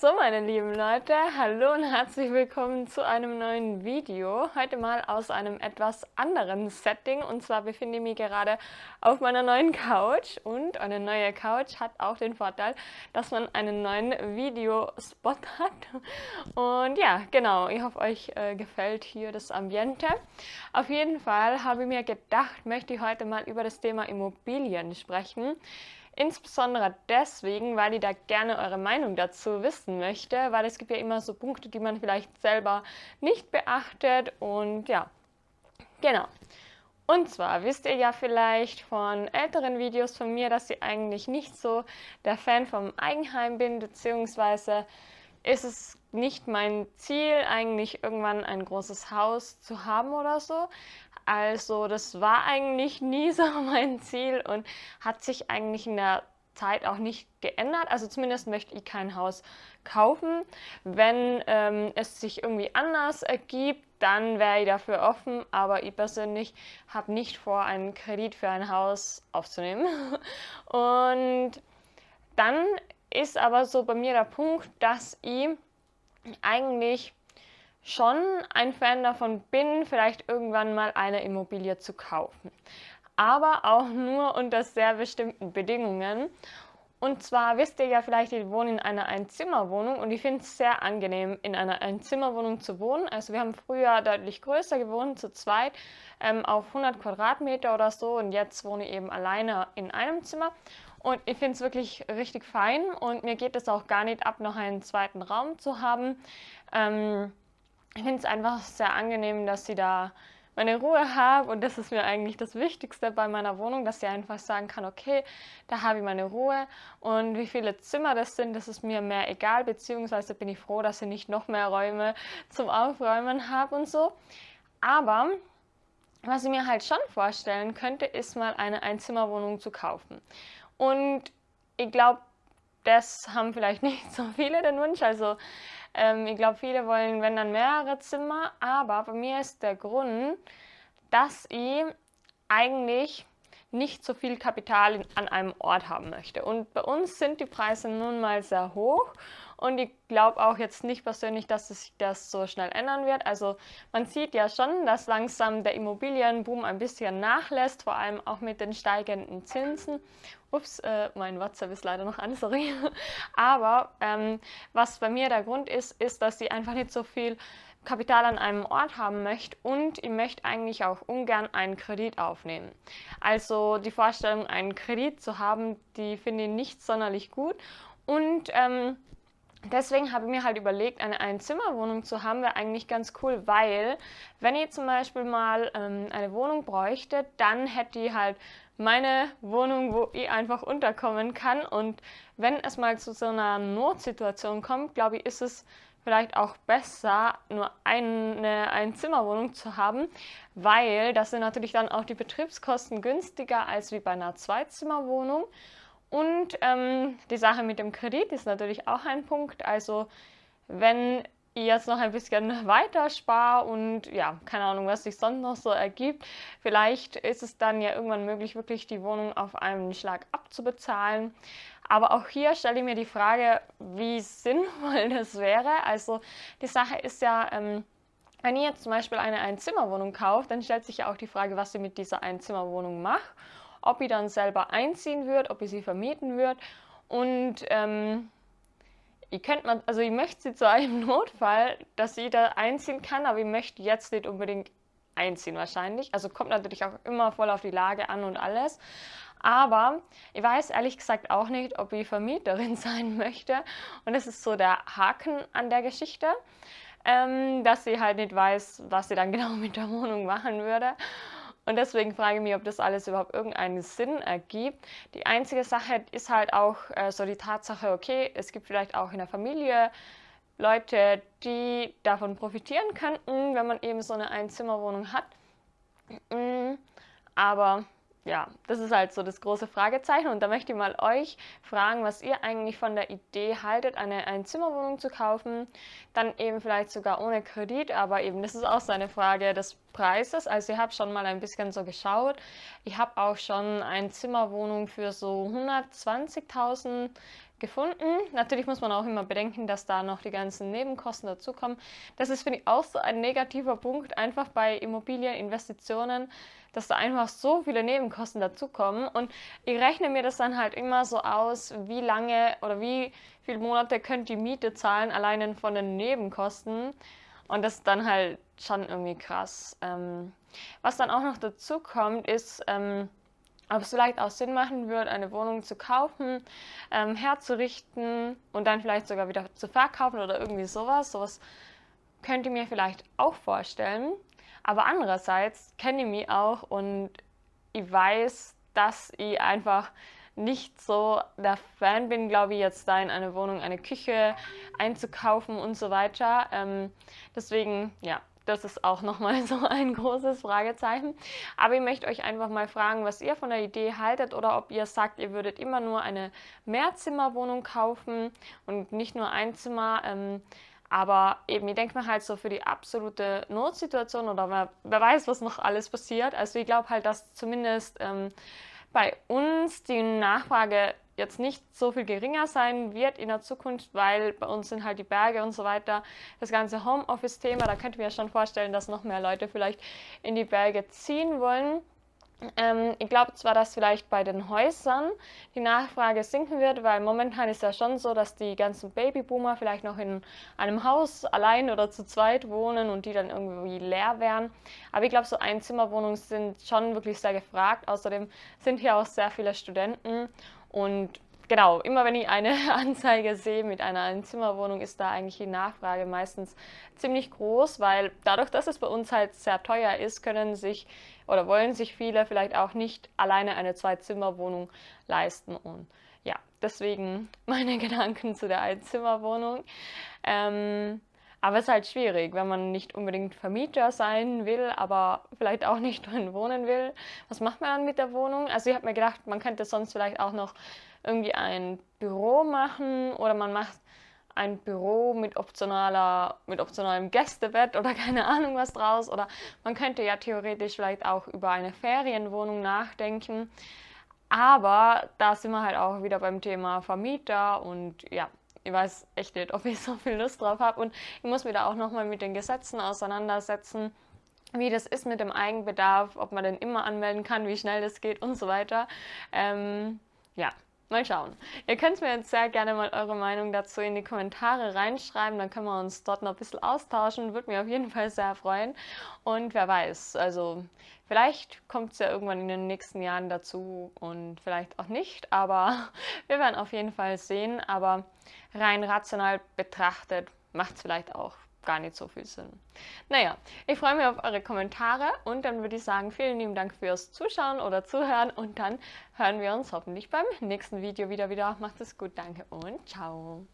So, meine lieben Leute, hallo und herzlich willkommen zu einem neuen Video. Heute mal aus einem etwas anderen Setting. Und zwar befinde ich mich gerade auf meiner neuen Couch. Und eine neue Couch hat auch den Vorteil, dass man einen neuen Videospot hat. Und ja, genau, ich hoffe, euch äh, gefällt hier das Ambiente. Auf jeden Fall habe ich mir gedacht, möchte ich heute mal über das Thema Immobilien sprechen. Insbesondere deswegen, weil ich da gerne eure Meinung dazu wissen möchte, weil es gibt ja immer so Punkte, die man vielleicht selber nicht beachtet und ja, genau. Und zwar wisst ihr ja vielleicht von älteren Videos von mir, dass ich eigentlich nicht so der Fan vom Eigenheim bin, beziehungsweise ist es nicht mein Ziel, eigentlich irgendwann ein großes Haus zu haben oder so. Also das war eigentlich nie so mein Ziel und hat sich eigentlich in der Zeit auch nicht geändert. Also zumindest möchte ich kein Haus kaufen. Wenn ähm, es sich irgendwie anders ergibt, dann wäre ich dafür offen. Aber ich persönlich habe nicht vor, einen Kredit für ein Haus aufzunehmen. Und dann ist aber so bei mir der Punkt, dass ich eigentlich schon ein Fan davon bin, vielleicht irgendwann mal eine Immobilie zu kaufen. Aber auch nur unter sehr bestimmten Bedingungen. Und zwar wisst ihr ja vielleicht, ich wohne in einer Einzimmerwohnung und ich finde es sehr angenehm, in einer Einzimmerwohnung zu wohnen. Also wir haben früher deutlich größer gewohnt, zu zweit, ähm, auf 100 Quadratmeter oder so und jetzt wohne ich eben alleine in einem Zimmer. Und ich finde es wirklich richtig fein und mir geht es auch gar nicht ab, noch einen zweiten Raum zu haben. Ähm, ich finde es einfach sehr angenehm, dass sie da meine Ruhe habe und das ist mir eigentlich das Wichtigste bei meiner Wohnung, dass ich einfach sagen kann, okay, da habe ich meine Ruhe und wie viele Zimmer das sind, das ist mir mehr egal, beziehungsweise bin ich froh, dass ich nicht noch mehr Räume zum Aufräumen habe und so. Aber was ich mir halt schon vorstellen könnte, ist mal eine Einzimmerwohnung zu kaufen. Und ich glaube, das haben vielleicht nicht so viele den Wunsch. Also ähm, ich glaube, viele wollen, wenn dann mehrere Zimmer, aber bei mir ist der Grund, dass ich eigentlich nicht so viel Kapital in, an einem Ort haben möchte. Und bei uns sind die Preise nun mal sehr hoch und ich glaube auch jetzt nicht persönlich, dass sich das so schnell ändern wird. Also man sieht ja schon, dass langsam der Immobilienboom ein bisschen nachlässt, vor allem auch mit den steigenden Zinsen. Ups, äh, mein WhatsApp ist leider noch an, sorry. Aber ähm, was bei mir der Grund ist, ist, dass sie einfach nicht so viel Kapital an einem Ort haben möchte und ich möchte eigentlich auch ungern einen Kredit aufnehmen. Also die Vorstellung, einen Kredit zu haben, die finde ich nicht sonderlich gut und ähm, Deswegen habe ich mir halt überlegt, eine Einzimmerwohnung zu haben, wäre eigentlich ganz cool, weil wenn ich zum Beispiel mal ähm, eine Wohnung bräuchte, dann hätte ich halt meine Wohnung, wo ich einfach unterkommen kann. Und wenn es mal zu so einer Notsituation kommt, glaube ich, ist es vielleicht auch besser, nur eine Einzimmerwohnung zu haben, weil das sind natürlich dann auch die Betriebskosten günstiger als wie bei einer Zweizimmerwohnung. Und ähm, die Sache mit dem Kredit ist natürlich auch ein Punkt. Also wenn ich jetzt noch ein bisschen weiter spare und ja, keine Ahnung, was sich sonst noch so ergibt, vielleicht ist es dann ja irgendwann möglich, wirklich die Wohnung auf einen Schlag abzubezahlen. Aber auch hier stelle ich mir die Frage, wie sinnvoll das wäre. Also die Sache ist ja, ähm, wenn ich jetzt zum Beispiel eine Einzimmerwohnung kaufe, dann stellt sich ja auch die Frage, was ich mit dieser Einzimmerwohnung mache ob ich dann selber einziehen würde, ob ich sie vermieten würde. Und ähm, ich könnte man, also ich möchte sie zu einem Notfall, dass sie da einziehen kann, aber ich möchte jetzt nicht unbedingt einziehen wahrscheinlich. Also kommt natürlich auch immer voll auf die Lage an und alles. Aber ich weiß ehrlich gesagt auch nicht, ob ich Vermieterin sein möchte. Und das ist so der Haken an der Geschichte, ähm, dass sie halt nicht weiß, was sie dann genau mit der Wohnung machen würde. Und deswegen frage ich mich, ob das alles überhaupt irgendeinen Sinn ergibt. Die einzige Sache ist halt auch äh, so die Tatsache, okay, es gibt vielleicht auch in der Familie Leute, die davon profitieren könnten, wenn man eben so eine Einzimmerwohnung hat. Mm, aber ja, das ist halt so das große Fragezeichen. Und da möchte ich mal euch fragen, was ihr eigentlich von der Idee haltet, eine Einzimmerwohnung zu kaufen. Dann eben vielleicht sogar ohne Kredit, aber eben das ist auch so eine Frage des Preises. Also ich habe schon mal ein bisschen so geschaut. Ich habe auch schon eine Zimmerwohnung für so 120.000 gefunden. Natürlich muss man auch immer bedenken, dass da noch die ganzen Nebenkosten dazukommen. Das ist, finde ich, auch so ein negativer Punkt, einfach bei Immobilieninvestitionen, dass da einfach so viele Nebenkosten dazukommen. Und ich rechne mir das dann halt immer so aus, wie lange oder wie viele Monate könnt die Miete zahlen, allein von den Nebenkosten. Und das ist dann halt schon irgendwie krass. Ähm, was dann auch noch dazu kommt, ist, ähm, ob es vielleicht auch Sinn machen würde, eine Wohnung zu kaufen, ähm, herzurichten und dann vielleicht sogar wieder zu verkaufen oder irgendwie sowas. Sowas könnt ihr mir vielleicht auch vorstellen. Aber andererseits kenne ich mich auch und ich weiß, dass ich einfach nicht so der Fan bin, glaube ich, jetzt da in eine Wohnung eine Küche einzukaufen und so weiter. Ähm, deswegen, ja, das ist auch nochmal so ein großes Fragezeichen. Aber ich möchte euch einfach mal fragen, was ihr von der Idee haltet oder ob ihr sagt, ihr würdet immer nur eine Mehrzimmerwohnung kaufen und nicht nur ein Zimmer. Ähm, aber eben, ich denke mir halt so für die absolute Notsituation oder wer, wer weiß, was noch alles passiert. Also ich glaube halt, dass zumindest ähm, bei uns die Nachfrage jetzt nicht so viel geringer sein wird in der Zukunft, weil bei uns sind halt die Berge und so weiter. Das ganze Homeoffice-Thema, da könnte ich mir schon vorstellen, dass noch mehr Leute vielleicht in die Berge ziehen wollen. Ähm, ich glaube zwar, dass vielleicht bei den Häusern die Nachfrage sinken wird, weil momentan ist ja schon so, dass die ganzen Babyboomer vielleicht noch in einem Haus allein oder zu zweit wohnen und die dann irgendwie leer wären. Aber ich glaube, so Einzimmerwohnungen sind schon wirklich sehr gefragt. Außerdem sind hier auch sehr viele Studenten und genau, immer wenn ich eine Anzeige sehe mit einer Einzimmerwohnung, ist da eigentlich die Nachfrage meistens ziemlich groß, weil dadurch, dass es bei uns halt sehr teuer ist, können sich oder wollen sich viele vielleicht auch nicht alleine eine Zwei-Zimmer-Wohnung leisten. Und ja, deswegen meine Gedanken zu der Einzimmerwohnung. Ähm, aber es ist halt schwierig, wenn man nicht unbedingt Vermieter sein will, aber vielleicht auch nicht drin wohnen will. Was macht man dann mit der Wohnung? Also ich habe mir gedacht, man könnte sonst vielleicht auch noch irgendwie ein Büro machen oder man macht ein Büro mit optionaler, mit optionalem Gästebett oder keine Ahnung was draus. Oder man könnte ja theoretisch vielleicht auch über eine Ferienwohnung nachdenken. Aber da sind wir halt auch wieder beim Thema Vermieter und ja, ich weiß echt nicht, ob ich so viel Lust drauf habe. Und ich muss mich da auch nochmal mit den Gesetzen auseinandersetzen, wie das ist mit dem Eigenbedarf, ob man den immer anmelden kann, wie schnell das geht und so weiter. Ähm, ja, Mal schauen. Ihr könnt mir jetzt sehr gerne mal eure Meinung dazu in die Kommentare reinschreiben, dann können wir uns dort noch ein bisschen austauschen. Würde mich auf jeden Fall sehr freuen. Und wer weiß, also vielleicht kommt es ja irgendwann in den nächsten Jahren dazu und vielleicht auch nicht, aber wir werden auf jeden Fall sehen. Aber rein rational betrachtet macht es vielleicht auch gar nicht so viel Sinn. Naja, ich freue mich auf eure Kommentare und dann würde ich sagen, vielen lieben Dank fürs Zuschauen oder Zuhören und dann hören wir uns hoffentlich beim nächsten Video wieder wieder. Macht es gut, danke und ciao.